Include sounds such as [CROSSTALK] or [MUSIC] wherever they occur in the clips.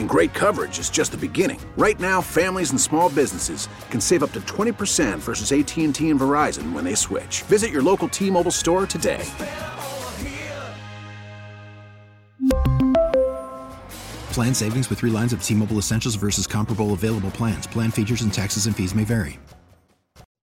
And great coverage is just the beginning. Right now, families and small businesses can save up to 20% versus AT&T and Verizon when they switch. Visit your local T-Mobile store today. Plan savings with 3 lines of T-Mobile Essentials versus comparable available plans. Plan features and taxes and fees may vary.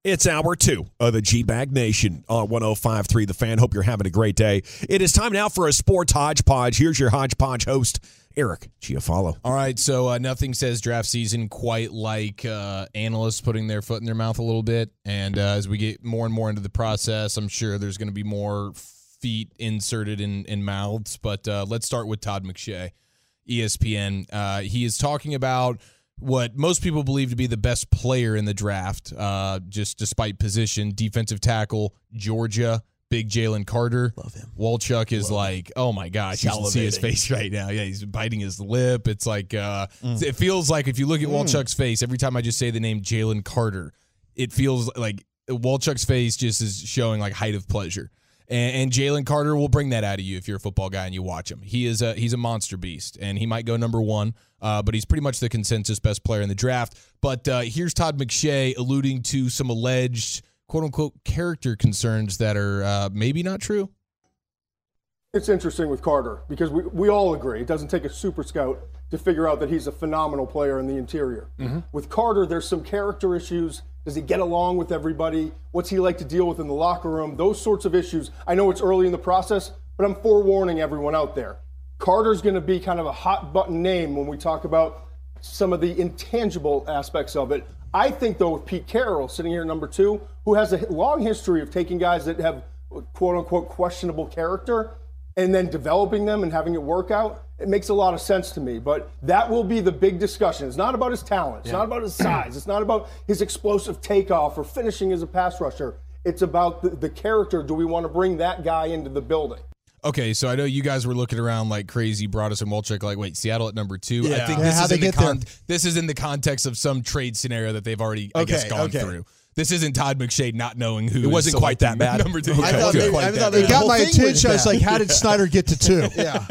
It's hour two of the G Bag Nation on 1053 The Fan. Hope you're having a great day. It is time now for a sports hodgepodge. Here's your hodgepodge host, Eric Giafalo. All right, so uh, nothing says draft season quite like uh, analysts putting their foot in their mouth a little bit. And uh, as we get more and more into the process, I'm sure there's going to be more feet inserted in, in mouths. But uh, let's start with Todd McShay, ESPN. Uh, he is talking about what most people believe to be the best player in the draft, uh, just despite position, defensive tackle, Georgia. Big Jalen Carter. Love him. Walchuk is like, oh my gosh, you should see his face [LAUGHS] right now. Yeah, he's biting his lip. It's like, uh, it feels like if you look at Walchuk's face, every time I just say the name Jalen Carter, it feels like Walchuk's face just is showing like height of pleasure. And, and Jalen Carter will bring that out of you if you're a football guy and you watch him. He is a he's a monster beast, and he might go number one, uh, but he's pretty much the consensus best player in the draft. But uh, here's Todd McShay alluding to some alleged quote unquote character concerns that are uh, maybe not true. It's interesting with Carter because we, we all agree it doesn't take a super scout to figure out that he's a phenomenal player in the interior. With Carter, there's some character issues. Does he get along with everybody? What's he like to deal with in the locker room? Those sorts of issues. I know it's early in the process, but I'm forewarning everyone out there. Carter's going to be kind of a hot button name when we talk about some of the intangible aspects of it. I think, though, with Pete Carroll sitting here at number two, who has a long history of taking guys that have quote unquote questionable character and then developing them and having it work out, it makes a lot of sense to me. But that will be the big discussion. It's not about his talent, it's not about his size, it's not about his explosive takeoff or finishing as a pass rusher. It's about the, the character. Do we want to bring that guy into the building? Okay, so I know you guys were looking around like crazy, Broadus and Walchuk, like, wait, Seattle at number two. I think Yeah, this is in the con- this is in the context of some trade scenario that they've already, I guess, Okay, gone okay. through. This isn't Todd McShay not knowing who. It wasn't is quite that selecting bad. [LAUGHS] Number two. Okay, I thought good. maybe- Quite I thought bad. It got my attention. I was like, how did [LAUGHS] Snyder get to two? Yeah.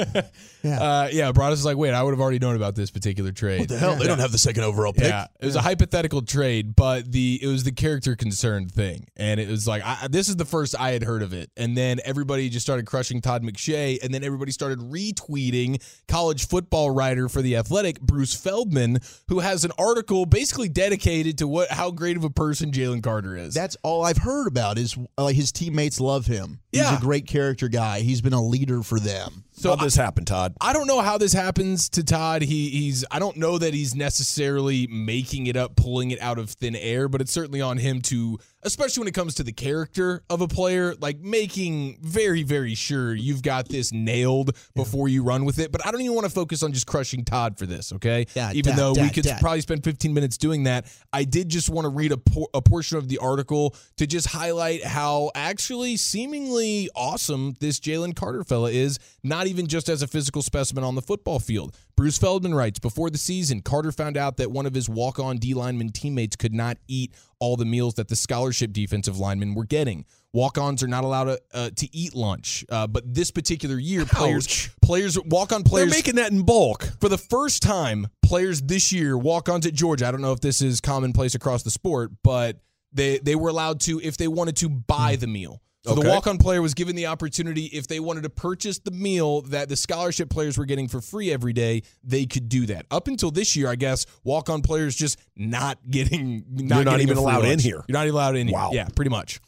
Uh, yeah, Broadus is like, wait, I would have already known about this particular trade. What the hell? They don't have the second overall pick. Yeah, it was a hypothetical trade, but the it was the character concerned thing, and it was like I, this is the first I had heard of it, and then everybody just started crushing Todd McShay, and then everybody started retweeting college football writer for the Athletic, Bruce Feldman, who has an article basically dedicated to what how great of a person Jalen Carter is. That's all I've heard about is like his teammates love him. He's Yeah. a great character guy. He's been a leader for them. So How'd this happened, Todd? I don't know how this happens to Todd. He he's I don't know that he's necessarily making it up, pulling it out of thin air, but it's certainly on him to especially when it comes to the character of a player, like making very, very sure you've got this nailed before you run with it. But I don't even want to focus on just crushing Todd for this, okay? Yeah, even dad, though we could dad. probably spend 15 minutes doing that, I did just want to read a, por- a portion of the article to just highlight how actually seemingly awesome this Jalen Carter fella is, not even just as a physical specimen on the football field. Bruce Feldman writes Before the season, Carter found out that one of his walk on D lineman teammates could not eat all the meals that the scholarship defensive linemen were getting. Walk ons are not allowed to, uh, to eat lunch, uh, but this particular year, players players walk on They're players making that in bulk. for the first time, players this year walk ons at Georgia. I don't know if this is commonplace across the sport, but they they were allowed to if they wanted to buy the meal. So the walk on player was given the opportunity if they wanted to purchase the meal that the scholarship players were getting for free every day, they could do that. Up until this year, I guess walk on players just not getting not, You're not even allowed in here. You're not even allowed in Wow. here. Yeah, pretty much.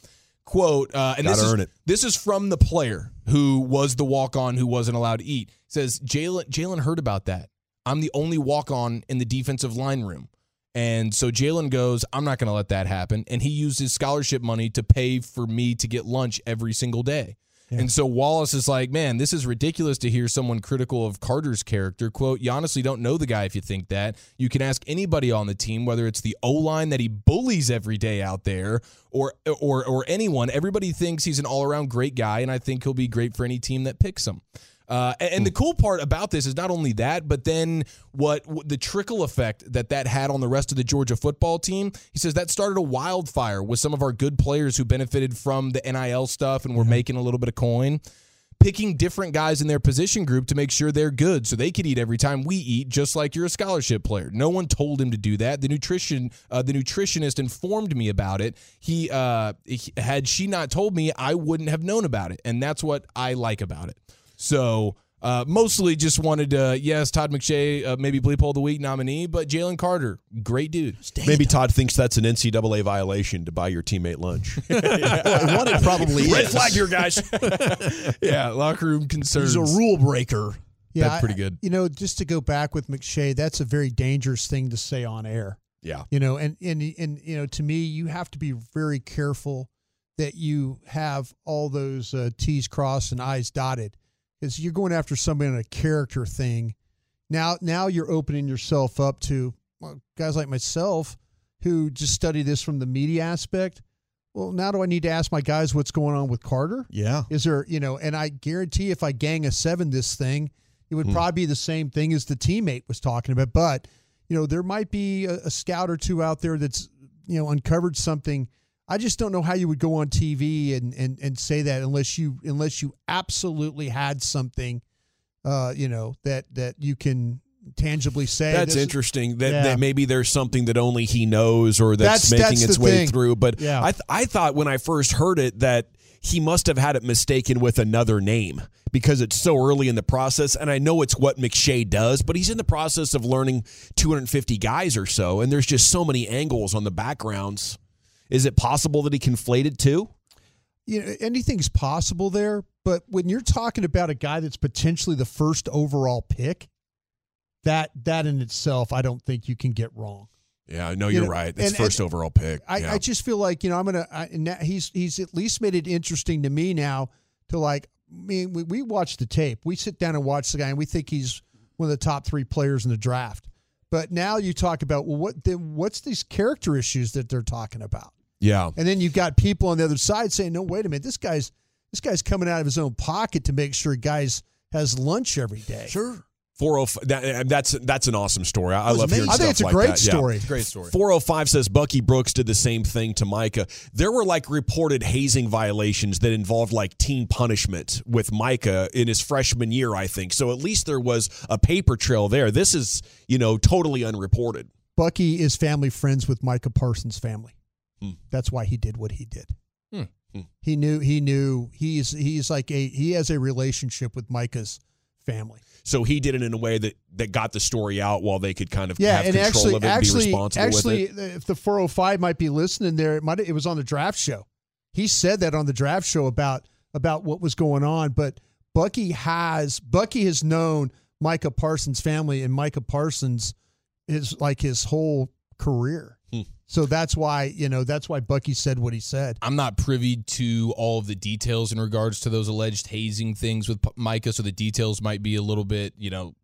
Quote, uh, and this Gotta is, earn it. this is from the player who was the walk on who wasn't allowed to eat. Says Jalen Jalen heard about that. I'm the only walk on in the defensive line room. And so Jalen goes, I'm not going to let that happen. And he used his scholarship money to pay for me to get lunch every single day. Yeah. And so Wallace is like, man, this is ridiculous to hear someone critical of Carter's character. Quote, you honestly don't know the guy if you think that. You can ask anybody on the team, whether it's the O line that he bullies every day out there or or or anyone. Everybody thinks he's an all around great guy, and I think he'll be great for any team that picks him. Uh, and, the cool part about this is not only that, but then what, what, the trickle effect that that had on the rest of the Georgia football team. He says that started a wildfire with some of our good players who benefited from the NIL stuff and were yeah. making a little bit of coin. Picking different guys in their position group to make sure they're good so they could eat every time we eat, just like you're a scholarship player. No one told him to do that. The nutrition, uh, the nutritionist informed me about it. He, uh, he, had she not told me, I wouldn't have known about it, and that's what I like about it. So uh, mostly just wanted to, yes, Todd McShay, uh, maybe Bleep Hole of the Week nominee, but Jalen Carter, great dude. maybe Todd thinks that's an NCAA violation to buy your teammate lunch. [LAUGHS] yeah. One, it probably Red is. flag here, guys. [LAUGHS] yeah, locker room concerns. He's a rule breaker. Yeah, that's pretty good. I, you know, just to go back with McShay, that's a very dangerous thing to say on air. Yeah. You know, and and and you know, to me, you have to be very careful that you have all those uh, T's crossed and I's dotted is you're going after somebody on a character thing. Now, now you're opening yourself up to well, guys like myself who just study this from the media aspect. Well, now do I need to ask my guys what's going on with Carter? Yeah. Is there, you know, and I guarantee if I gang a seven this thing, it would hmm. probably be the same thing as the teammate was talking about. But, you know, there might be a, a scout or two out there that's, you know, uncovered something I just don't know how you would go on TV and and and say that unless you unless you absolutely had something, uh, you know that that you can tangibly say. That's interesting. That, yeah. that maybe there's something that only he knows or that's, that's making that's its way thing. through. But yeah. I th- I thought when I first heard it that he must have had it mistaken with another name because it's so early in the process. And I know it's what McShay does, but he's in the process of learning 250 guys or so, and there's just so many angles on the backgrounds is it possible that he conflated too? You know, anything's possible there, but when you're talking about a guy that's potentially the first overall pick, that that in itself, I don't think you can get wrong. Yeah, no, you're you know, right. It's first and overall pick. I, yeah. I, just feel like you know I'm gonna. I, he's he's at least made it interesting to me now to like. I mean, we, we watch the tape. We sit down and watch the guy, and we think he's one of the top three players in the draft. But now you talk about well, what then? What's these character issues that they're talking about? Yeah. And then you've got people on the other side saying, "No, wait a minute. This guy's this guy's coming out of his own pocket to make sure guys has lunch every day." Sure. 405 that, that's that's an awesome story. I, I love hearing I think it's a like great that. story. Yeah. Great story. 405 says Bucky Brooks did the same thing to Micah. There were like reported hazing violations that involved like team punishment with Micah in his freshman year, I think. So at least there was a paper trail there. This is, you know, totally unreported. Bucky is family friends with Micah Parsons' family. Hmm. That's why he did what he did. Hmm. hmm. He knew. He knew. He's he's like a he has a relationship with Micah's family. So he did it in a way that that got the story out while they could kind of yeah, and actually, of it actually, be responsible actually, with it. if the 405 might be listening there, it might it was on the draft show. He said that on the draft show about about what was going on, but Bucky has Bucky has known Micah Parsons' family and Micah Parsons is like his whole career. So that's why, you know, that's why Bucky said what he said. I'm not privy to all of the details in regards to those alleged hazing things with Micah, so the details might be a little bit, you know,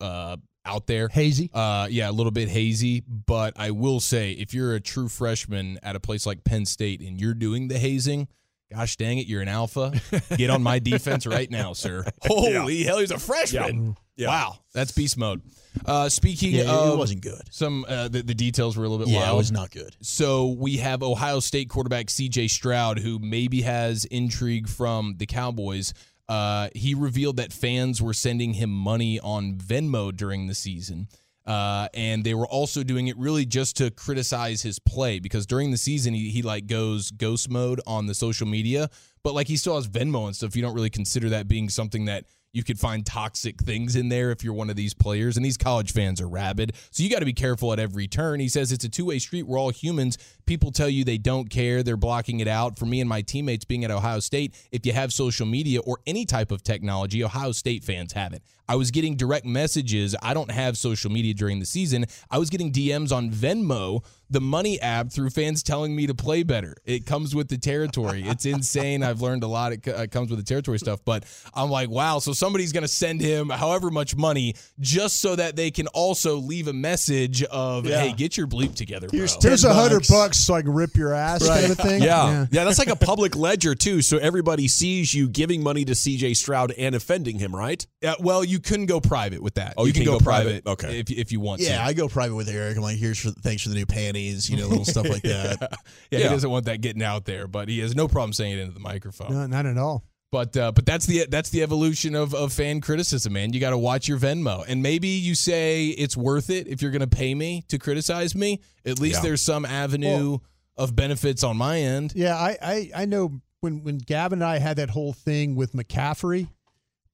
uh, out there. Hazy? Uh, yeah, a little bit hazy. But I will say, if you're a true freshman at a place like Penn State and you're doing the hazing, gosh dang it, you're an alpha. Get on my [LAUGHS] defense right now, sir. Holy yeah. hell, he's a freshman. Yeah. Wow, that's beast mode. Uh, speaking yeah, of, it wasn't good. Some uh, the, the, details were a little bit yeah, wild. it was not good. So we have Ohio State quarterback C.J. Stroud, who maybe has intrigue from the Cowboys. Uh, he revealed that fans were sending him money on Venmo during the season. Uh, and they were also doing it really just to criticize his play because during the season he, he like goes ghost mode on the social media, but like he still has Venmo and stuff. You don't really consider that being something that you could find toxic things in there if you're one of these players. And these college fans are rabid. So you got to be careful at every turn. He says it's a two way street. We're all humans. People tell you they don't care. They're blocking it out. For me and my teammates being at Ohio State, if you have social media or any type of technology, Ohio State fans have it. I was getting direct messages. I don't have social media during the season. I was getting DMs on Venmo the money app through fans telling me to play better. It comes with the territory. It's [LAUGHS] insane. I've learned a lot. It, it comes with the territory stuff. But I'm like, wow. So somebody's going to send him however much money just so that they can also leave a message of, yeah. hey, get your bleep together, bro. Here's, a hundred bucks so I can rip your ass right. kind of thing. Yeah. yeah. yeah. That's like a [LAUGHS] public ledger too. So everybody sees you giving money to CJ Stroud and offending him, right? Yeah. Well, you couldn't go private with that. Oh, you, you can, can, go, go private. private. Okay. If, if you want yeah, to. I go private with Eric. I'm like, here's for thanks for the new panties, you know, little stuff like [LAUGHS] that. yeah. yeah, he doesn't want that getting out there, but he has no problem saying it into the microphone. No, not at all. But uh, but that's the that's the evolution of, of fan criticism, man. You got to watch your Venmo, and maybe you say it's worth it if you're going to pay me to criticize me. At least yeah. there's some avenue well, of benefits on my end. Yeah, I, I I know when when Gavin and I had that whole thing with McCaffrey,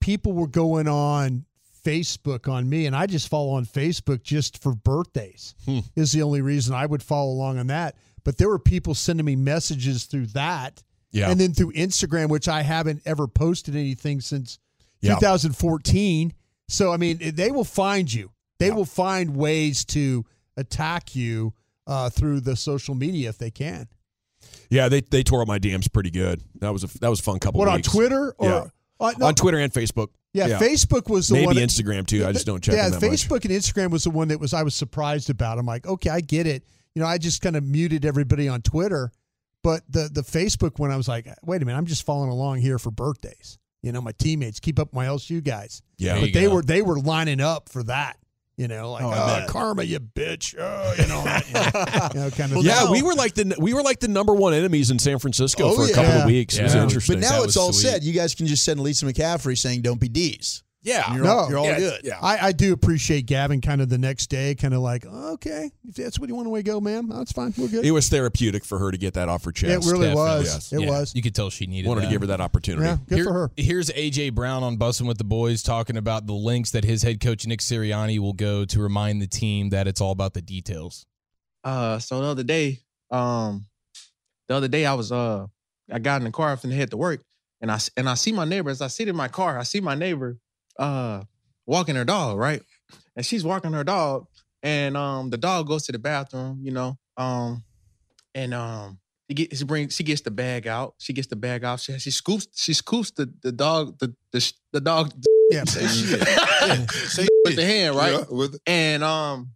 people were going on Facebook on me, and I just follow on Facebook just for birthdays. Hmm. Is the only reason I would follow along on that. But there were people sending me messages through that yeah. And then through Instagram, which I haven't ever posted anything since yeah. 2014. So, I mean, they will find you. They yeah. will find ways to attack you uh, through the social media if they can. Yeah, they, they tore up my DMs pretty good. That was a that was a fun couple. What weeks. on Twitter or yeah. Uh, no, on Twitter and Facebook? Yeah, yeah, Facebook was the maybe one. Maybe Instagram too. I just don't check. Yeah, Facebook much. and Instagram was the one that was I was surprised about. I'm like, okay, I get it. You know, I just kind of muted everybody on Twitter but the the Facebook one, I was like, wait a minute, I'm just following along here for birthdays. You know, my teammates keep up my LSU guys. Yeah, but they go. were they were lining up for that. You know, like oh, oh karma, you bitch. Oh, you know, that, you know, [LAUGHS] kind of. Well, yeah, we were like the we were like the number one enemies in San Francisco oh, for a yeah. couple of weeks. Yeah. It was interesting. But now that it's all sweet. said. You guys can just send Lisa McCaffrey saying, "Don't be D's." Yeah, you're no, all, you're all yeah, good. Yeah, I, I do appreciate Gavin. Kind of the next day, kind of like, okay, if that's what you want to go, ma'am, that's fine. We're good. It was therapeutic for her to get that off her chest. It really Definitely. was. Yes. It yeah. was. You could tell she needed. Wanted that. to give her that opportunity. Yeah, good Here, for her. Here's AJ Brown on Bussin' with the Boys talking about the links that his head coach Nick Sirianni will go to remind the team that it's all about the details. Uh, so the other day, um, the other day I was uh, I got in the car after head to work, and I and I see my neighbor as I sit in my car. I see my neighbor. Uh, walking her dog, right? And she's walking her dog, and um, the dog goes to the bathroom, you know, um, and um, she gets she brings she gets the bag out. She gets the bag out. She she scoops she scoops the the dog the the the dog. [LAUGHS] Yeah, yeah. With the hand, right? Yeah, with and um,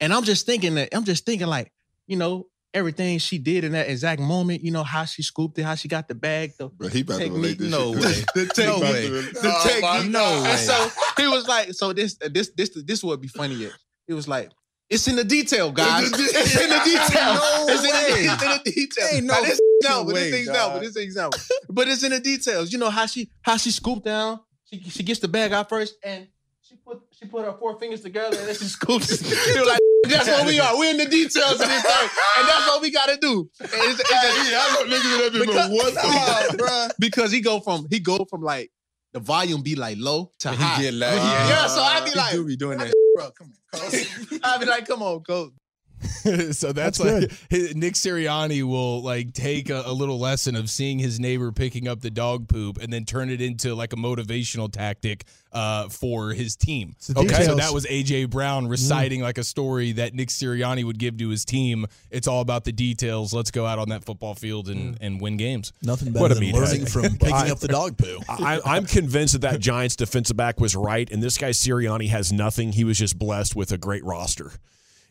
and I'm just thinking that I'm just thinking like you know everything she did in that exact moment, you know, how she scooped it, how she got the bag. The Bro, he about to relate this no shit. [LAUGHS] Way. the oh no way. The technique. No way. And so he was like, so this uh, this this this would be funny yet. He was like, it's in the detail, guys. It's in the [LAUGHS] detail. No it's, in the, it's in the detail. Ain't no this no, but this thing's out. But this thing's out. But it's in the details. You know how she how she scooped down. She she gets the bag out first, and she put she put her four fingers together, and then she scoops. [LAUGHS] He was like, that's what we are. We're in the details of this thing, and that's what we got to do. It's, it's hey, yeah, I know niggas that because, what the uh, because he go from he go from like the volume be like low to he high. Get loud. Yeah, yeah, so I be like, do be doing that, bro. Come on, coach. [LAUGHS] I be like, come on, coach. [LAUGHS] so that's, that's like his, [LAUGHS] Nick Sirianni will like take a, a, little lesson of seeing his neighbor picking up the dog poop and then turn it into like a motivational tactic uh, for his team. Okay, so that was AJ Brown reciting mm. like a story that Nick Sirianni would give to his team. It's all about the details. Let's go out on that football field and, mm. and win games. Nothing better what than learning from [LAUGHS] picking I, up the dog poo. I, I'm convinced that that Giants defensive back was right, and this guy Sirianni has nothing. He was just blessed with a great roster.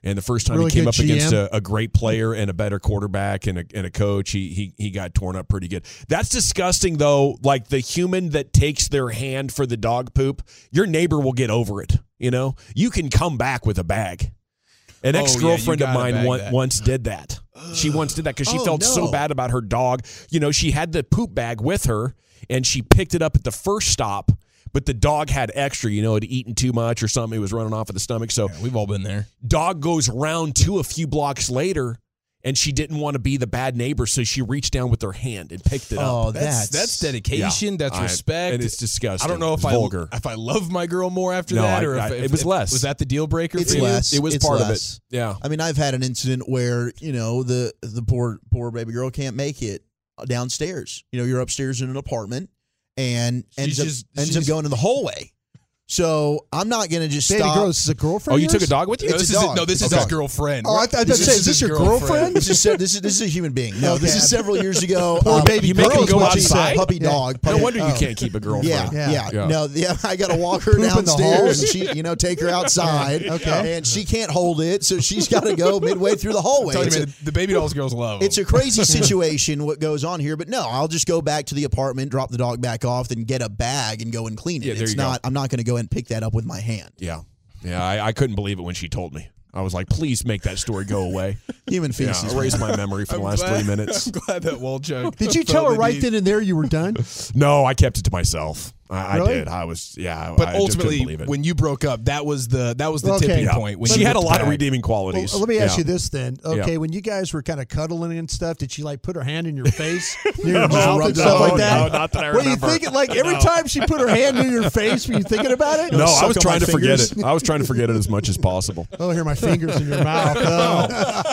And the first time really he came up GM. against a, a, great player and a better quarterback and a, and a coach, he, he he got torn up pretty good. That's disgusting, though. Like the human that takes their hand for the dog poop, your neighbor will get over it. You know, you can come back with a bag. An ex girlfriend oh, yeah, of mine one, once did that. She once did that because she oh, felt no. so bad about her dog. You know, she had the poop bag with her and she picked it up at the first stop but the dog had extra, you know, had eaten too much or something. It was running off of the stomach. So yeah, we've all been there. Dog goes round two a few blocks later and she didn't want to be the bad neighbor, so she reached down with her hand and picked it oh, up. Oh, that's that's, dedication. Yeah. That's respect. and it's disgusting. I don't know if it's I vulgar. if I it my girl more after no, that, I, or I, if, it was if, less. Was that the deal breaker? It's for less. You? It was it's part less. of it. Yeah. I mean, I've had an incident where you know the the poor poor baby girl can't make it downstairs. You know, you're upstairs in an apartment and ends up ends up going in the hallway So I'm not going to just Baby stop. girl, this is a girlfriend. Oh, you of took a dog with you? No, this a is dog. no, this is Okay. his girlfriend. Oh, I, I thought This you said, is is this your girlfriend. girlfriend? This is this is this is a human being. No, this is several years ago. [LAUGHS] Poor Um, baby You make him is go outside? said. puppy Yeah. dog. No wonder you oh. can't keep a girlfriend. Yeah, Yeah. yeah, Yeah. No, yeah, [LAUGHS] I got to walk her Poop the downstairs hall? and she, you know, take her outside. [LAUGHS] Okay. And she can't hold it, so she's got to go midway through the hallway. Tell you, man, a- the baby dolls girls love. 'em. it's a crazy situation what goes on here, but no, I'll just go back to the apartment, drop the dog back off, then get a bag and go and clean it. It's not. I'm not going to go and pick that up with my hand. Yeah. Yeah, I, I couldn't believe it when she told me. I was like, please make that story go away. [LAUGHS] Human Yeah, feces. erase my memory for the I'm last glad- three minutes. I'm glad that Walchuk. Did you tell her right need- then and there you were done? [LAUGHS] No, I kept it to myself. I, Really? I did. I was, yeah. But I just ultimately, believe it. when you broke up, that was the that was the Okay. tipping Yeah. point. When she had a looked lot of back. redeeming Well, qualities. let me ask Yeah. you this then. Okay, Yeah. when you guys were kind of cuddling and stuff, did she like put her hand in your face, [LAUGHS] near No, your mouth, rubbed and stuff on. like that? No, not that I remember. Were you remember. thinking like every time she put her hand in your face, were you thinking about it? No, I was trying my to forget it. I was trying to forget it as much as possible. Oh, here my [LAUGHS] fingers in your mouth. Oh.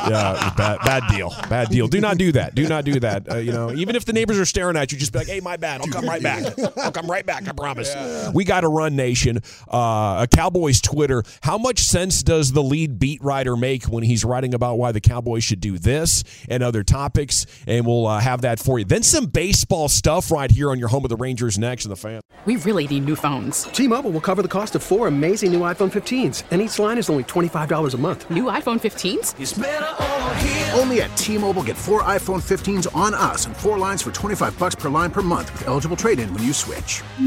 Yeah, bad, bad deal. Bad deal. Do not do that. Do not do that. Uh, you know, even if the neighbors are staring at you, just be like, "Hey, my bad. I'll come right back. I'll come right back. I promise." We got to run, nation. Uh, a Cowboys Twitter. How much sense does the lead beat writer make when he's writing about why the Cowboys should do this and other topics? And we'll uh, have that for you. Then some baseball stuff right here on your home of the Rangers next and the fan. We really need new phones. T-Mobile will cover the cost of four amazing new iPhone 15s, and each line is only $25 a month. New iPhone 15s? Only at T-Mobile, get four iPhone 15s on us and four lines for 25 bucks per line per month with eligible trade-in when you switch.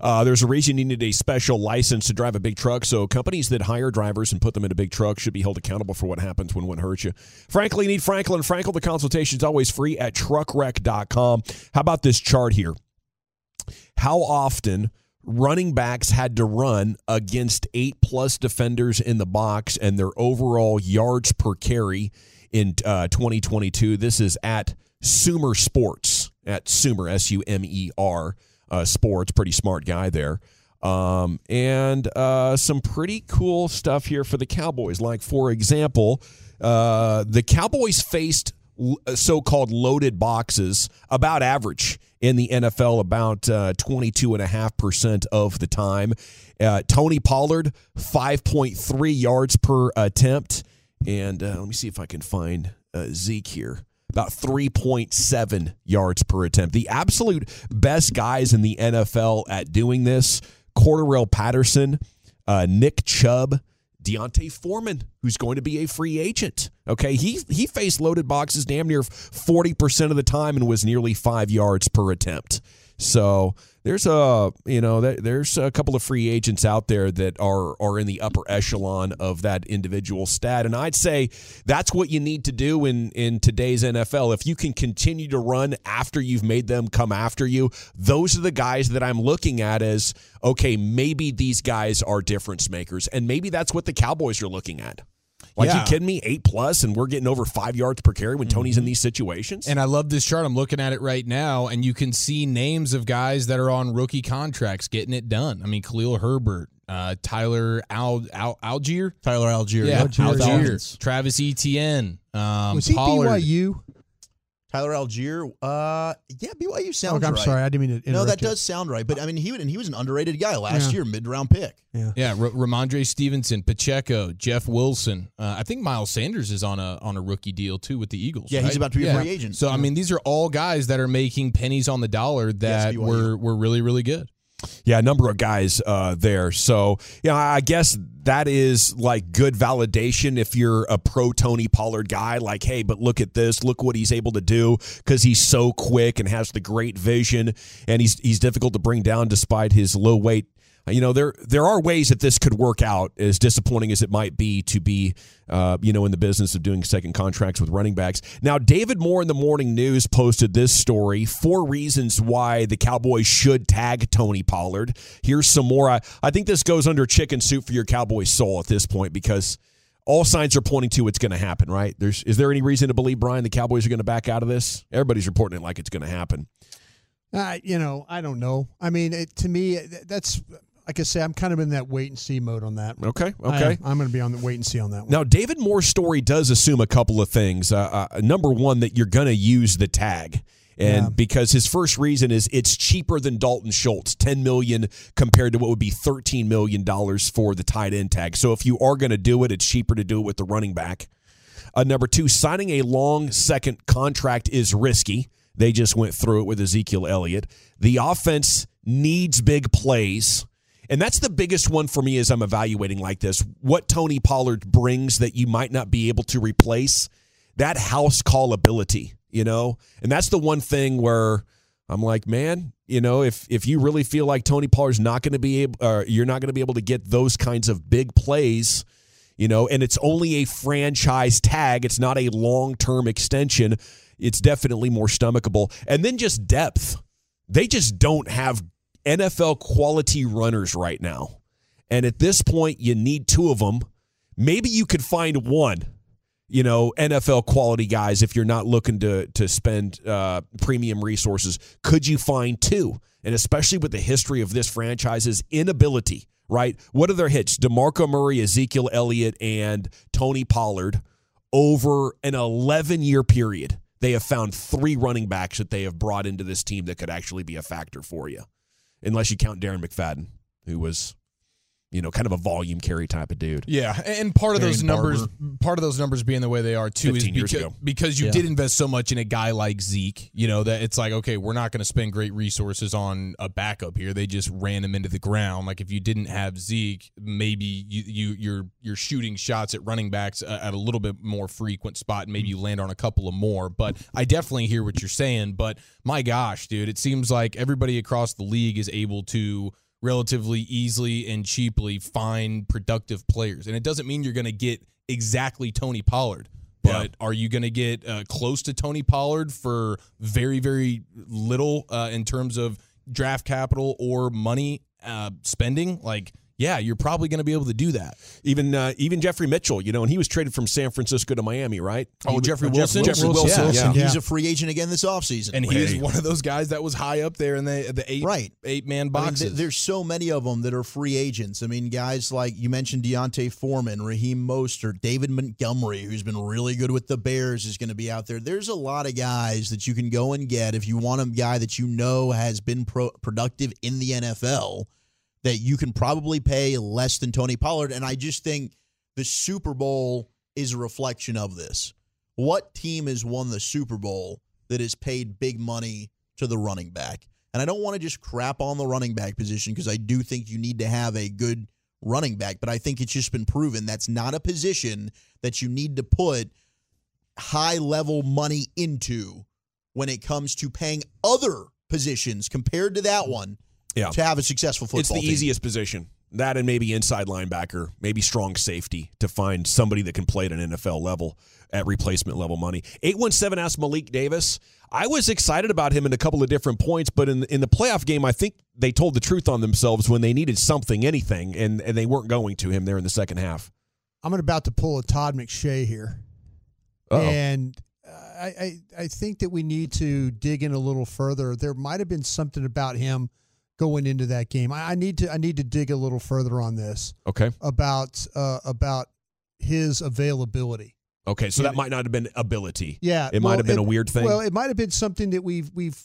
Uh, there's a reason you need a special license to drive a big truck, so companies that hire drivers and put them in a big truck should be held accountable for what happens when one hurts you. Frankly, need Franklin Frankel. The consultation is always free at truckwreck.com. How about this chart here? How often running backs had to run against eight plus defenders in the box and their overall yards per carry in uh, 2022? This is at Sumer Sports, at Sumer, S U M E R uh, Sports. Pretty smart guy there. Um, and uh, some pretty cool stuff here for the Cowboys. Like, for example, uh, the Cowboys faced so-called loaded boxes about average in the NFL about uh, 22.5% of the time. Uh, Tony Pollard, 5.3 yards per attempt. And uh, let me see if I can find uh, Zeke here. About 3.7 yards per attempt. The absolute best guys in the NFL at doing this Cordarrelle Patterson, uh, Nick Chubb, D'Onta Foreman, who's going to be a free agent. Okay, he he faced loaded boxes damn near forty percent of the time and was nearly five yards per attempt. So there's a you know there- there's a couple of free agents out there that are are in the upper echelon of that individual stat, and I'd say that's what you need to do in in today's NFL. If you can continue to run after you've made them come after you, those are the guys that I'm looking at as okay, maybe these guys are difference makers, and maybe that's what the Cowboys are looking at. Like Yeah. you kidding me? Eight plus, and we're getting over five yards per carry when Tony's in these situations. And I love this chart. I'm looking at it right now, and you can see names of guys that are on rookie contracts getting it done. I mean, Khalil Herbert, uh, Tyler Al, Al, Allgeier, Tyler Allgeier, yeah, Allgeier. Allgeier, Travis Etienne, um, Was he Pollard. BYU? Tyler Allgeier, uh, yeah, BYU sounds. Oh, I'm right. sorry, I didn't mean to. No, that you. does sound right. But I mean, he and he was an underrated guy last Yeah. year, mid round pick. Yeah, yeah. R- Rhamondre Stevenson, Pacheco, Jeff Wilson. Uh, I think Miles Sanders is on a on a rookie deal too with the Eagles. Yeah, he's about to be a free agent. So I mean, these are all guys that are making pennies on the dollar that BYU. were were really really good. Yeah, a number of guys uh, there. So, yeah, I guess that is like good validation if you're a pro Tony Pollard guy. Like, hey, but look at this. Look what he's able to do because he's so quick and has the great vision, and he's he's difficult to bring down despite his low weight. You know, there there are ways that this could work out. As disappointing as it might be to be, uh, you know, in the business of doing second contracts with running backs. Now, David Moore in the Morning News posted this story: four reasons why the Cowboys should tag Tony Pollard. Here's some more. I, I think this goes under chicken soup for your Cowboy soul at this point because all signs are pointing to it's going to happen. Right? There's is there any reason to believe Brian the Cowboys are going to back out of this? Everybody's reporting it like it's going to happen. Uh, you know, I don't know. I mean, it, to me, that's like I say, I'm kind of in that wait and see mode on that. Okay, okay. am. I'm going to be on the wait and see on that one. Now, David Moore's story does assume a couple of things. Uh, uh, number one, that you're going to use the tag. And Yeah. because his first reason is it's cheaper than Dalton Schultz, ten million compared to what would be thirteen million dollars for the tight end tag. So if you are going to do it, it's cheaper to do it with the running back. Uh, number two, signing a long second contract is risky. They just went through it with Ezekiel Elliott. The offense needs big plays. And that's the biggest one for me as I'm evaluating like this. What Tony Pollard brings that you might not be able to replace, that house call ability, you know? And that's the one thing where I'm like, man, you know, if if you really feel like Tony Pollard's not going to be able, you're not going to be able to get those kinds of big plays, you know, and it's only a franchise tag, it's not a long term extension. It's definitely more stomachable. And then just depth. They just don't have NFL quality runners right now. And at this point, you need two of them. Maybe you could find one, you know, NFL quality guys if you're not looking to to spend uh, premium resources. Could you find two? And especially with the history of this franchise's inability, right? What are their hits? DeMarco Murray, Ezekiel Elliott, and Tony Pollard over an 11 year period. They have found three running backs that they have brought into this team that could actually be a factor for you unless you count Darren McFadden, who was, you know, kind of a volume carry type of dude. Yeah, and part of those numbers, Barber. part of those numbers being the way they are too, is because, because you Yeah. did invest so much in a guy like Zeke. You know that it's like okay, we're not going to spend great resources on a backup here. They just ran him into the ground. Like if you didn't have Zeke, maybe you, you you're you're shooting shots at running backs uh, at a little bit more frequent spot, and maybe you land on a couple of more. But I definitely hear what you're saying. But my gosh, dude, it seems like everybody across the league is able to relatively easily and cheaply find productive players. And it doesn't mean you're going to get exactly Tony Pollard, but are you going to get uh, close to Tony Pollard for very, very little uh, in terms of draft capital or money uh, spending? Like, yeah, you're probably going to be able to do that. Even uh, even Jeffrey Mitchell, you know, and he was traded from San Francisco to Miami, right? Oh, He Jeffrey Wilson? Jeffrey Wilson, Wilson, yeah. He's a free agent again this offseason. And he is one of those guys that was high up there in the the eight Right. eight man I mean, boxes. th- there's so many of them that are free agents. I mean, guys like you mentioned D'Onta Foreman, Raheem Mostert, David Montgomery, who's been really good with the Bears, is going to be out there. There's a lot of guys that you can go and get if you want a guy that you know has been pro- productive in the NFL that you can probably pay less than Tony Pollard. And I just think the Super Bowl is a reflection of this. What team has won the Super Bowl that has paid big money to the running back? And I don't want to just crap on the running back position because I do think you need to have a good running back, but I think it's just been proven that's not a position that you need to put high level money into when it comes to paying other positions compared to that one Yeah. to have a successful football It's the team. easiest position. That and maybe inside linebacker, maybe strong safety to find somebody that can play at an NFL level at replacement level money. 817 asked Malik Davis. I was excited about him in a couple of different points, but in in the playoff game, I think they told the truth on themselves when they needed something, anything, and, and they weren't going to him there in the second half. I'm about to pull a Todd McShay here. Uh-oh. And uh, I, I, I think that we need to dig in a little further. There might have been something about him going into that game. I, I need to I need to dig a little further on this Okay. about uh, about his availability. Okay, so that might not have been ability. Yeah, it well, might have been it, a weird thing. Well, it might have been something that we've we've.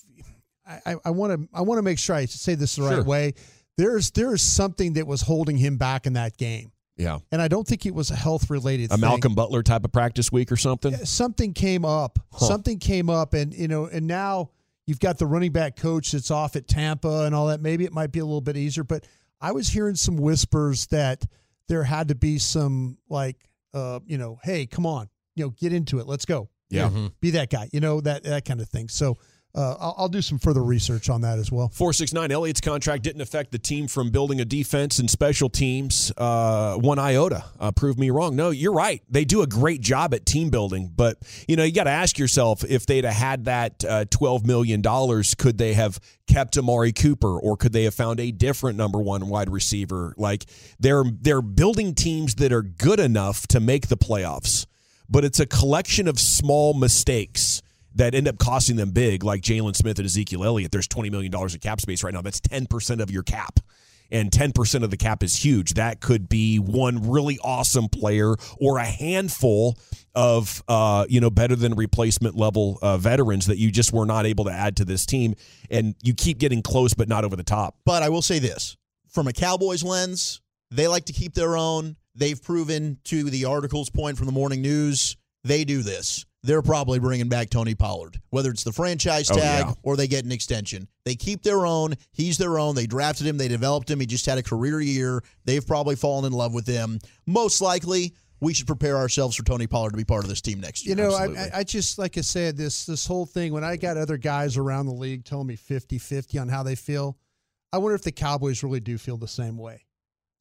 I want to I want to make sure I say this the right way. There's there's something that was holding him back in that game. Yeah, and I don't think it was a health related. A thing. Malcolm Butler type of practice week or something. Something came up. Huh. Something came up, and you know, and now you've got the running back coach that's off at Tampa and all that. Maybe it might be a little bit easier, but I was hearing some whispers that there had to be some like, uh, you know, hey, come on, you know, get into it, let's go. Yeah, mm-hmm. be that guy, you know, that that kind of thing. So uh, I'll, I'll, do some further research on that as well. 469 Elliott's contract didn't affect the team from building a defense and special teams uh, one iota. Uh, prove me wrong. No, you're right. They do a great job at team building, but you know you got to ask yourself if they'd have had that uh, 12 million dollars, could they have kept Amari Cooper or could they have found a different number one wide receiver? Like they're they're building teams that are good enough to make the playoffs, but it's a collection of small mistakes that end up costing them big, like Jaylon Smith and Ezekiel Elliott. There's $20 million in cap space right now. That's 10% of your cap. And 10% of the cap is huge. That could be one really awesome player or a handful of, uh, you know, better than replacement level uh, veterans that you just were not able to add to this team. And you keep getting close, but not over the top. But I will say this from a Cowboys lens, they like to keep their own. They've proven to the article's point from the morning news, they do this they're probably bringing back Tony Pollard, whether it's the franchise oh, tag oh, yeah. or they get an extension. They keep their own. He's their own. They drafted him. They developed him. He just had a career year. They've probably fallen in love with him. Most likely, we should prepare ourselves for Tony Pollard to be part of this team next year. You know, I, I, just, like I said, this this whole thing, when I got other guys around the league telling me 50 50 on how they feel, I wonder if the Cowboys really do feel the same way.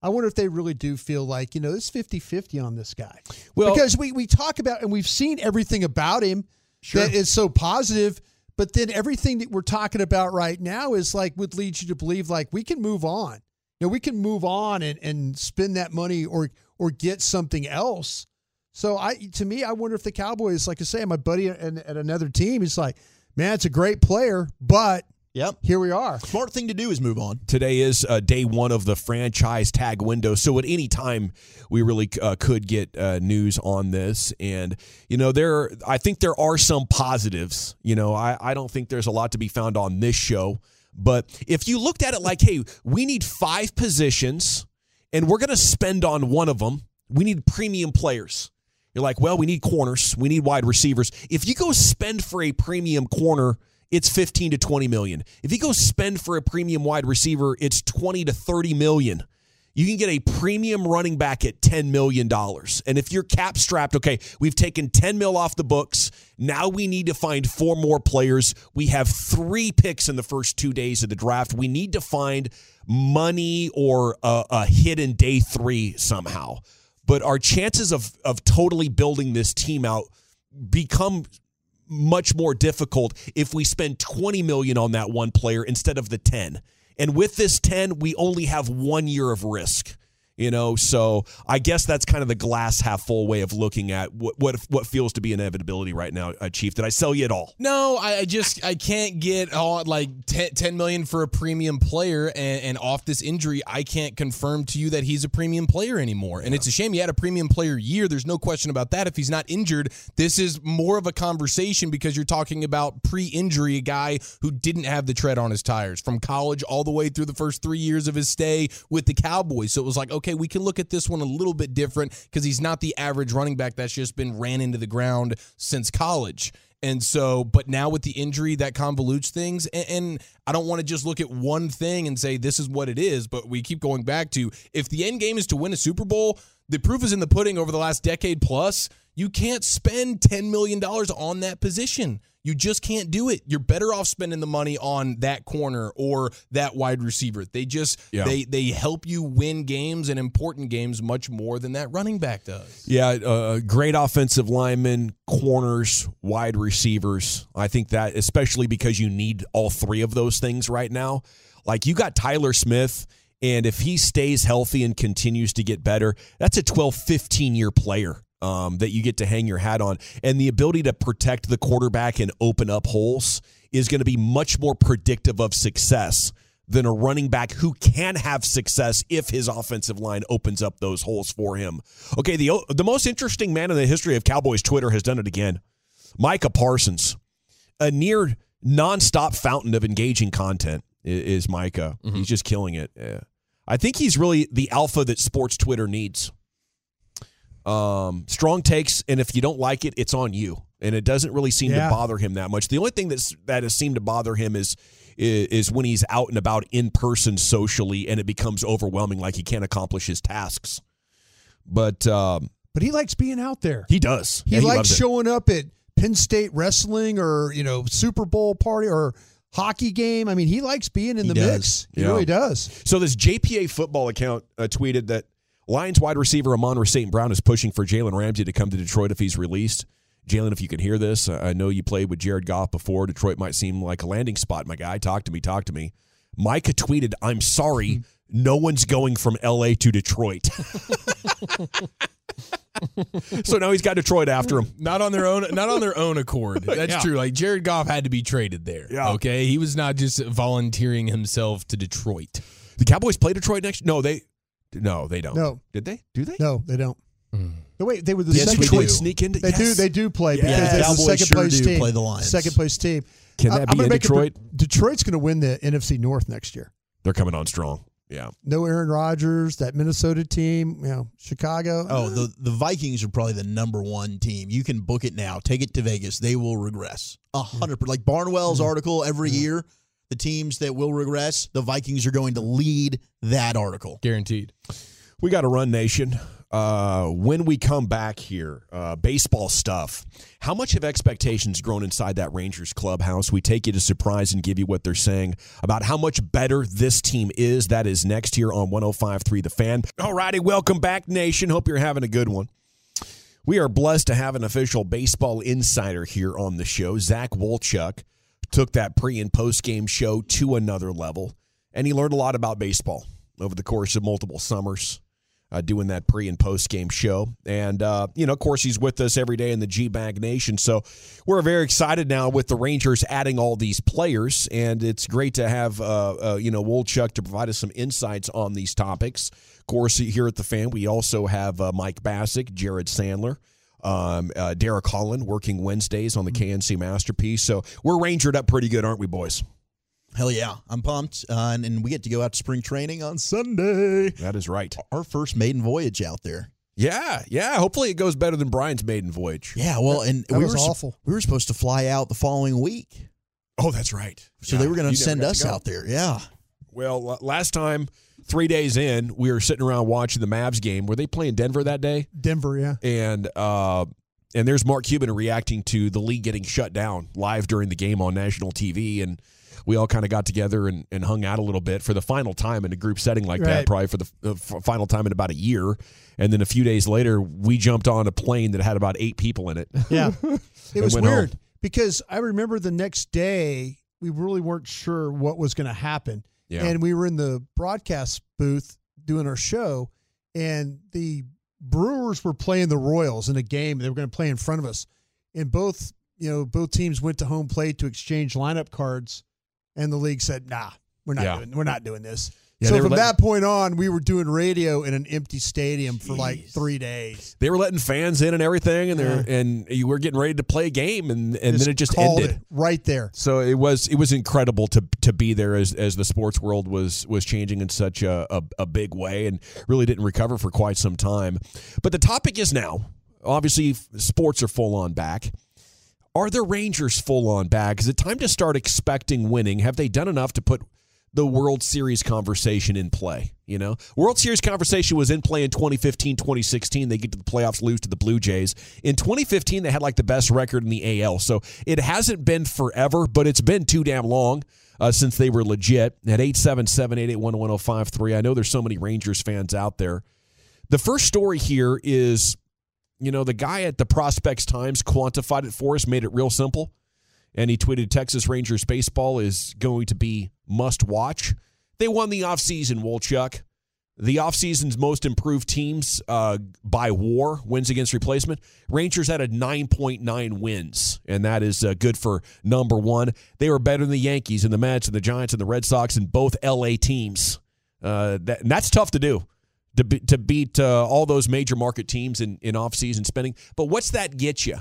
I wonder if they really do feel like, you know, it's 50 50 on this guy. Well, because we, we talk about and we've seen everything about him sure. that is so positive, but then everything that we're talking about right now is like would lead you to believe like we can move on. You know, we can move on and, and spend that money or or get something else. So I to me, I wonder if the Cowboys, like I say, my buddy at, at another team, he's like, man, it's a great player, but Yep. Here we are. Smart thing to do is move on. Today is uh, day one of the franchise tag window. So at any time, we really uh, could get uh, news on this. And, you know, there, I think there are some positives. You know, I, I don't think there's a lot to be found on this show. But if you looked at it like, hey, we need five positions and we're going to spend on one of them, we need premium players. You're like, well, we need corners, we need wide receivers. If you go spend for a premium corner, it's 15 to 20 million. If you go spend for a premium wide receiver, it's 20 to 30 million. You can get a premium running back at $10 million. And if you're cap strapped, okay, we've taken 10 mil off the books. Now we need to find four more players. We have three picks in the first two days of the draft. We need to find money or a, a hit in day three somehow. But our chances of, of totally building this team out become much more difficult if we spend 20 million on that one player instead of the 10. And with this 10, we only have 1 year of risk you know? So i guess that's kind of the glass half full way of looking at what what, what feels to be inevitability right now uh, chief. Did i sell you at all? No I, I just i can't get all like 10, 10 million for a premium player and, and, off this injury i can't confirm to you that he's a premium player anymore. And yeah. it's a shame he had a premium player year. There's no question about that. If he's not injured this is more of a conversation because you're talking about pre-injury a guy who didn't have the tread on his tires from college all the way through the first three years of his stay with the cowboys. So it was like okay okay, we can look at this one a little bit different because he's not the average running back that's just been ran into the ground since college. And so, but now with the injury, that convolutes things. And, and, I don't want to just look at one thing and say this is what it is, but we keep going back to if the end game is to win a Super Bowl, the proof is in the pudding over the last decade plus. You can't spend $10 million on that position. You just can't do it. You're better off spending the money on that corner or that wide receiver. They just yeah. they they help you win games and important games much more than that running back does. Yeah, uh, great offensive linemen, corners, wide receivers. I think that especially because you need all three of those things right now. Like you got Tyler Smith and if he stays healthy and continues to get better, that's a 12, 15 year player um, that you get to hang your hat on. And the ability to protect the quarterback and open up holes is going to be much more predictive of success than a running back who can have success if his offensive line opens up those holes for him. Okay, the the most interesting man in the history of Cowboys Twitter has done it again. Micah Parsons, a near nonstop fountain of engaging content is, Micah. Mm-hmm. He's just killing it. Yeah. I think he's really the alpha that sports Twitter needs. Um, strong takes, and if you don't like it, it's on you. And it doesn't really seem yeah. to bother him that much. The only thing that's that has seemed to bother him is is when he's out and about in person socially, and it becomes overwhelming, like he can't accomplish his tasks. But um, but he likes being out there. He does. He, yeah, likes showing up at Penn State wrestling or you know Super Bowl party or hockey game. I mean, he likes being in he the does. mix. He yeah. really does. So this JPA football account uh, tweeted that Lions wide receiver Amon St. Brown is pushing for Jalen Ramsey to come to Detroit if he's released. Jalen, if you can hear this, I know you played with Jared Goff before. Detroit might seem like a landing spot, my guy. Talk to me, talk to me. Micah tweeted, I'm sorry, hmm. no one's going from LA to Detroit. [LAUGHS] so now he's got Detroit after him. Not on their own, not on their own accord. [LAUGHS] That's yeah. true. Like Jared Goff had to be traded there. Yeah. Okay. He was not just volunteering himself to Detroit. The Cowboys play Detroit next. No, they no, they don't. No. Did they? Do they? No, they don't. Mm. No, wait, they were the yes, second Detroit sneak into. They yes. do. They do play because they're the second sure place team. Play the Lions. Second place team. Can that I, be in Detroit? Detroit's going to win the NFC North next year. They're coming on strong. Yeah. No Aaron Rodgers, that Minnesota team, you know, Chicago. Oh, the the Vikings are probably the number one team. You can book it now. Take it to Vegas. They will regress. A hundred percent. Like Barnwell's mm-hmm. article every mm-hmm. year, the teams that will regress, the Vikings are going to lead that article. Guaranteed. We got to run nation. Uh, when we come back here, uh, baseball stuff. How much have expectations grown inside that Rangers clubhouse? We take you to Surprise and give you what they're saying about how much better this team is. That is next here on 105.3 The Fan. All righty, welcome back, nation. Hope you're having a good one. We are blessed to have an official baseball insider here on the show. Zach Wolchuk took that pre and post game show to another level, and he learned a lot about baseball over the course of multiple summers uh, doing that pre and post game show. And, uh, you know, of course, he's with us every day in the G Bag Nation. So we're very excited now with the Rangers adding all these players. And it's great to have, uh, uh you know, Wolchuk to provide us some insights on these topics. Of course, here at the fan, we also have uh, Mike Bacsik, Jared Sandler. Um, uh, Derek Holland working Wednesdays on the mm-hmm. KNC Masterpiece. So we're rangered up pretty good, aren't we, boys? Hell yeah, I'm pumped, uh, and, and, we get to go out to spring training on Sunday. That is right. Our first maiden voyage out there. Yeah, yeah. Hopefully, it goes better than Brian's maiden voyage. Yeah, well, and that we was were awful. We were supposed to fly out the following week. Oh, that's right. So yeah, they were going to send us out there. Yeah. Well, last time, three days in, we were sitting around watching the Mavs game. Were they playing Denver that day? Denver, yeah. And uh, and there's Mark Cuban reacting to the league getting shut down live during the game on national TV, and we all kind of got together and, and hung out a little bit for the final time in a group setting like right. that, probably for the uh, final time in about a year. And then a few days later, we jumped on a plane that had about eight people in it. Yeah. [LAUGHS] it was weird home. because I remember the next day, we really weren't sure what was going to happen. Yeah. And we were in the broadcast booth doing our show, and the Brewers were playing the Royals in a game. They were going to play in front of us. And both, you know, both teams went to home plate to exchange lineup cards and the league said, "Nah, we're not yeah. doing we're not doing this." Yeah, so from letting, that point on, we were doing radio in an empty stadium for like three days. They were letting fans in and everything, and they're yeah. and you were getting ready to play a game, and, and then it just ended right there. So it was it was incredible to to be there as as the sports world was was changing in such a, a, a big way, and really didn't recover for quite some time. But the topic is now obviously sports are full on back. Are the Rangers full on back? Is it time to start expecting winning? Have they done enough to put the World Series conversation in play? You know, World Series conversation was in play in 2015, 2016. They get to the playoffs, lose to the Blue Jays. In 2015, they had like the best record in the AL. So it hasn't been forever, but it's been too damn long. Uh, since they were legit at 877 881 1053. I know there's so many Rangers fans out there. The first story here is you know, the guy at the Prospects Times quantified it for us, made it real simple. And he tweeted Texas Rangers baseball is going to be must watch. They won the offseason, Wolchuk. the offseason's most improved teams uh, by war, wins against replacement. Rangers had a 9.9 wins, and that is uh, good for number one. They were better than the Yankees and the Mets and the Giants and the Red Sox and both LA teams. Uh, that, and that's tough to do to, be, to beat uh, all those major market teams in, in offseason spending. But what's that get you?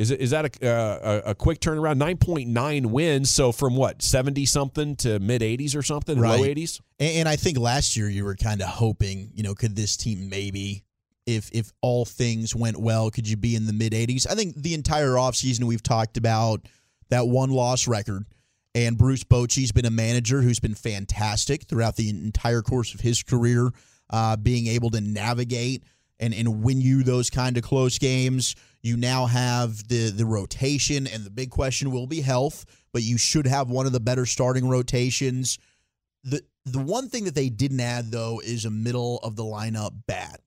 Is it is that a, uh, a, a quick turnaround? Nine point nine wins. So from what seventy something to mid eighties or something, right. low eighties. And, and I think last year you were kind of hoping, you know, could this team maybe, if if all things went well, could you be in the mid eighties? I think the entire offseason we've talked about that one loss record. And Bruce Bochy's been a manager who's been fantastic throughout the entire course of his career, uh, being able to navigate and, and win you those kind of close games. You now have the the rotation, and the big question will be health. But you should have one of the better starting rotations. the The one thing that they didn't add though is a middle of the lineup bat,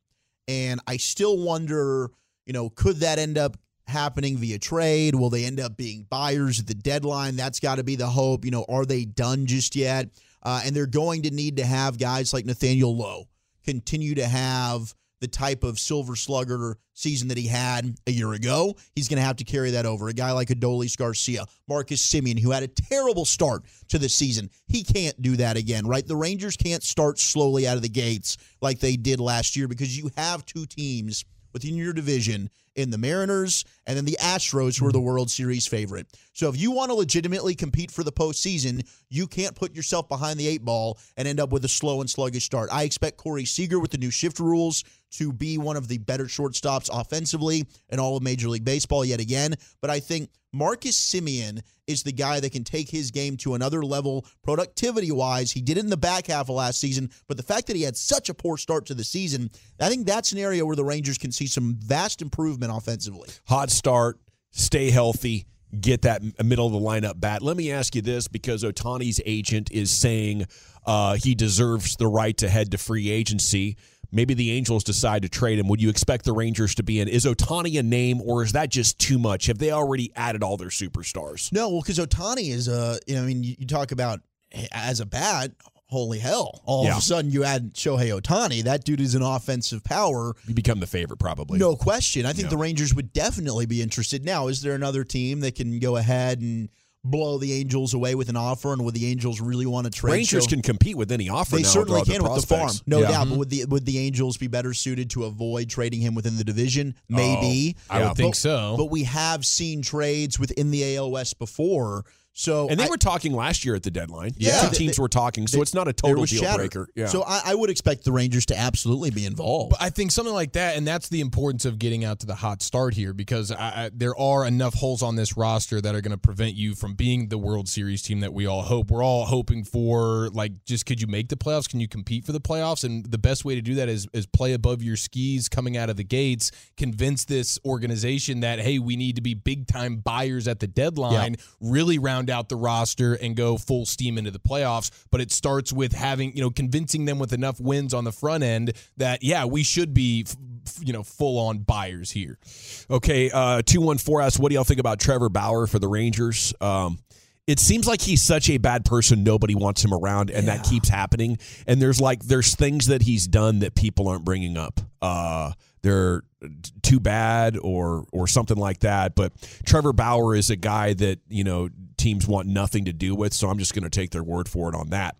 and I still wonder, you know, could that end up happening via trade? Will they end up being buyers at the deadline? That's got to be the hope. You know, are they done just yet? Uh, and they're going to need to have guys like Nathaniel Lowe continue to have the type of silver slugger season that he had a year ago. He's going to have to carry that over. A guy like Adolis Garcia, Marcus Semien, who had a terrible start to the season, he can't do that again, right? The Rangers can't start slowly out of the gates like they did last year because you have two teams within your division in the Mariners and then the Astros, who are the mm-hmm. World Series favorite. So if you want to legitimately compete for the postseason, you can't put yourself behind the eight ball and end up with a slow and sluggish start. I expect Corey Seager with the new shift rules to be one of the better shortstops offensively in all of Major League Baseball yet again. But I think Marcus Semien is the guy that can take his game to another level productivity wise. He did it in the back half of last season, but the fact that he had such a poor start to the season, I think that's an area where the Rangers can see some vast improvement offensively. Hot start, stay healthy, get that middle of the lineup bat. Let me ask you this because Ohtani's agent is saying uh, he deserves the right to head to free agency. Maybe the Angels decide to trade him. Would you expect the Rangers to be in? Is Ohtani a name, or is that just too much? Have they already added all their superstars? No, well, because Ohtani is a. You know, I mean, you, talk about eh, as a bat, holy hell. All yeah. of a sudden you add Shohei Ohtani. That dude is an offensive power. You become the favorite, probably. No question. I think yeah. the Rangers would definitely be interested. Now, is there another team that can go ahead and blow the Angels away with an offer, and would the Angels really want to trade? Rangers so can compete with any offer. They certainly can with the farm, no yeah. doubt. Mm-hmm. But would the would the Angels be better suited to avoid trading him within the division? Maybe. Oh, I yeah. would think so. But we have seen trades within the AL West before so and they I, were talking last year at the deadline. Yeah, two teams they, were talking, so they, it's not a total deal shattered. breaker. Yeah. So I, I, would expect the Rangers to absolutely be involved. But I think something like that, and that's the importance of getting out to the hot start here, because I, there are enough holes on this roster that are going to prevent you from being the World Series team that we all hope. We're all hoping for, like, just could you make the playoffs? Can you compete for the playoffs? And the best way to do that is is play above your skis coming out of the gates. Convince this organization that hey, we need to be big time buyers at the deadline. Yeah. Really round out the roster and go full steam into the playoffs. But it starts with having, you know, convincing them with enough wins on the front end that, yeah, we should be, you know, full on buyers here. Okay. Uh, 214 asks, what do y'all think about Trevor Bauer for the Rangers? Um, it seems like he's such a bad person nobody wants him around and yeah. that keeps happening and there's like there's things that he's done that people aren't bringing up uh they're too bad or or something like that but Trevor Bauer is a guy that you know teams want nothing to do with so I'm just going to take their word for it on that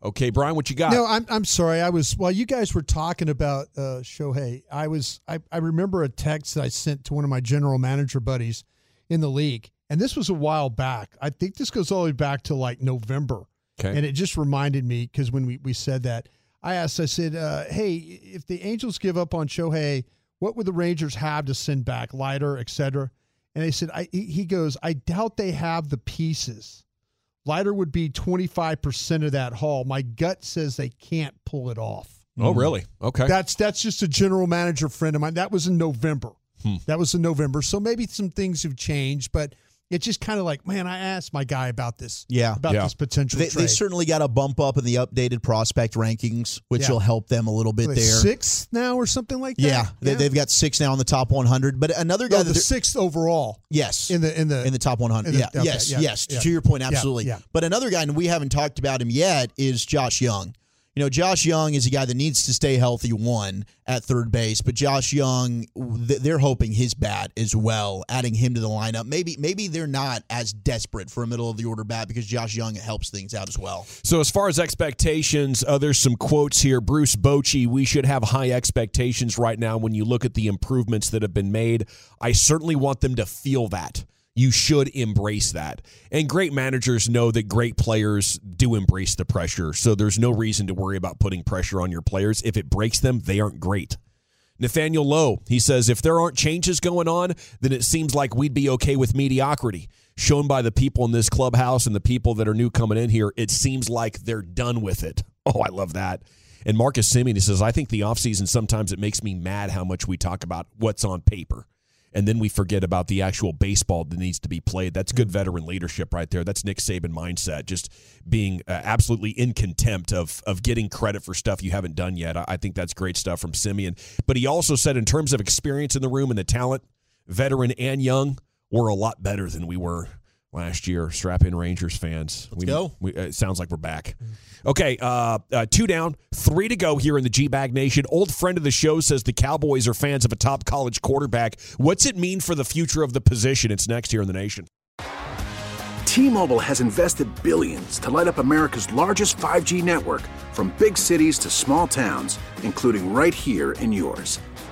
Okay, Brian, what you got? No, I'm I'm sorry. I was while you guys were talking about uh, Shohei, I was I, I remember a text that I sent to one of my general manager buddies in the league, and this was a while back. I think this goes all the way back to like November. Okay. And it just reminded me because when we, we said that, I asked, I said, uh, hey, if the Angels give up on Shohei, what would the Rangers have to send back, Leiter, et cetera? And they said, I, he goes, I doubt they have the pieces. Leiter would be 25% of that haul. My gut says they can't pull it off. Oh, really? Okay. That's that's just a general manager friend of mine. That was in November. Hmm. That was in November. So maybe some things have changed, but it's just kind of like, man, I asked my guy about this. Yeah. About yeah. this potential they, they, certainly got a bump up in the updated prospect rankings, which yeah. will help them a little bit there. Six now or something like that? Yeah. yeah. They, have got six now in the top 100. But another guy. Oh, no, the sixth overall. Yes. In the in the in the top 100. The, yeah. Okay, yes. yes. To your point, absolutely. Yeah. But another guy, and we haven't talked about him yet, is Josh Jung you know, Josh Jung is a guy that needs to stay healthy, one, at third base, but Josh Jung, they're hoping his bat as well, adding him to the lineup. Maybe maybe they're not as desperate for a middle of the order bat because Josh Jung helps things out as well. So, as far as expectations, uh, there's some quotes here. Bruce Bochy, we should have high expectations right now when you look at the improvements that have been made. I certainly want them to feel that you should embrace that. And great managers know that great players do embrace the pressure. So there's no reason to worry about putting pressure on your players. If it breaks them, they aren't great. Nathaniel Lowe, he says, if there aren't changes going on, then it seems like we'd be okay with mediocrity. Shown by the people in this clubhouse and the people that are new coming in here, it seems like they're done with it. [LAUGHS] Oh, I love that. And Marcus Semien, he says, I think the offseason sometimes it makes me mad how much we talk about what's on paper and then we forget about the actual baseball that needs to be played. That's good veteran leadership right there. That's Nick Saban mindset, just being uh, absolutely in contempt of of getting credit for stuff you haven't done yet. I, I think that's great stuff from Semien. But he also said, in terms of experience in the room and the talent, veteran and young, we're a lot better than we were last year. Strap in Rangers fans. Let's we, go. We, it sounds like we're back. Okay, uh, uh, two down, three to go here in the G Bag Nation. Old friend of the show says the Cowboys are fans of a top college quarterback. What's it mean for the future of the position? It's next here in the nation. T-Mobile has invested billions to light up America's largest 5G network from big cities to small towns, including right here in yours.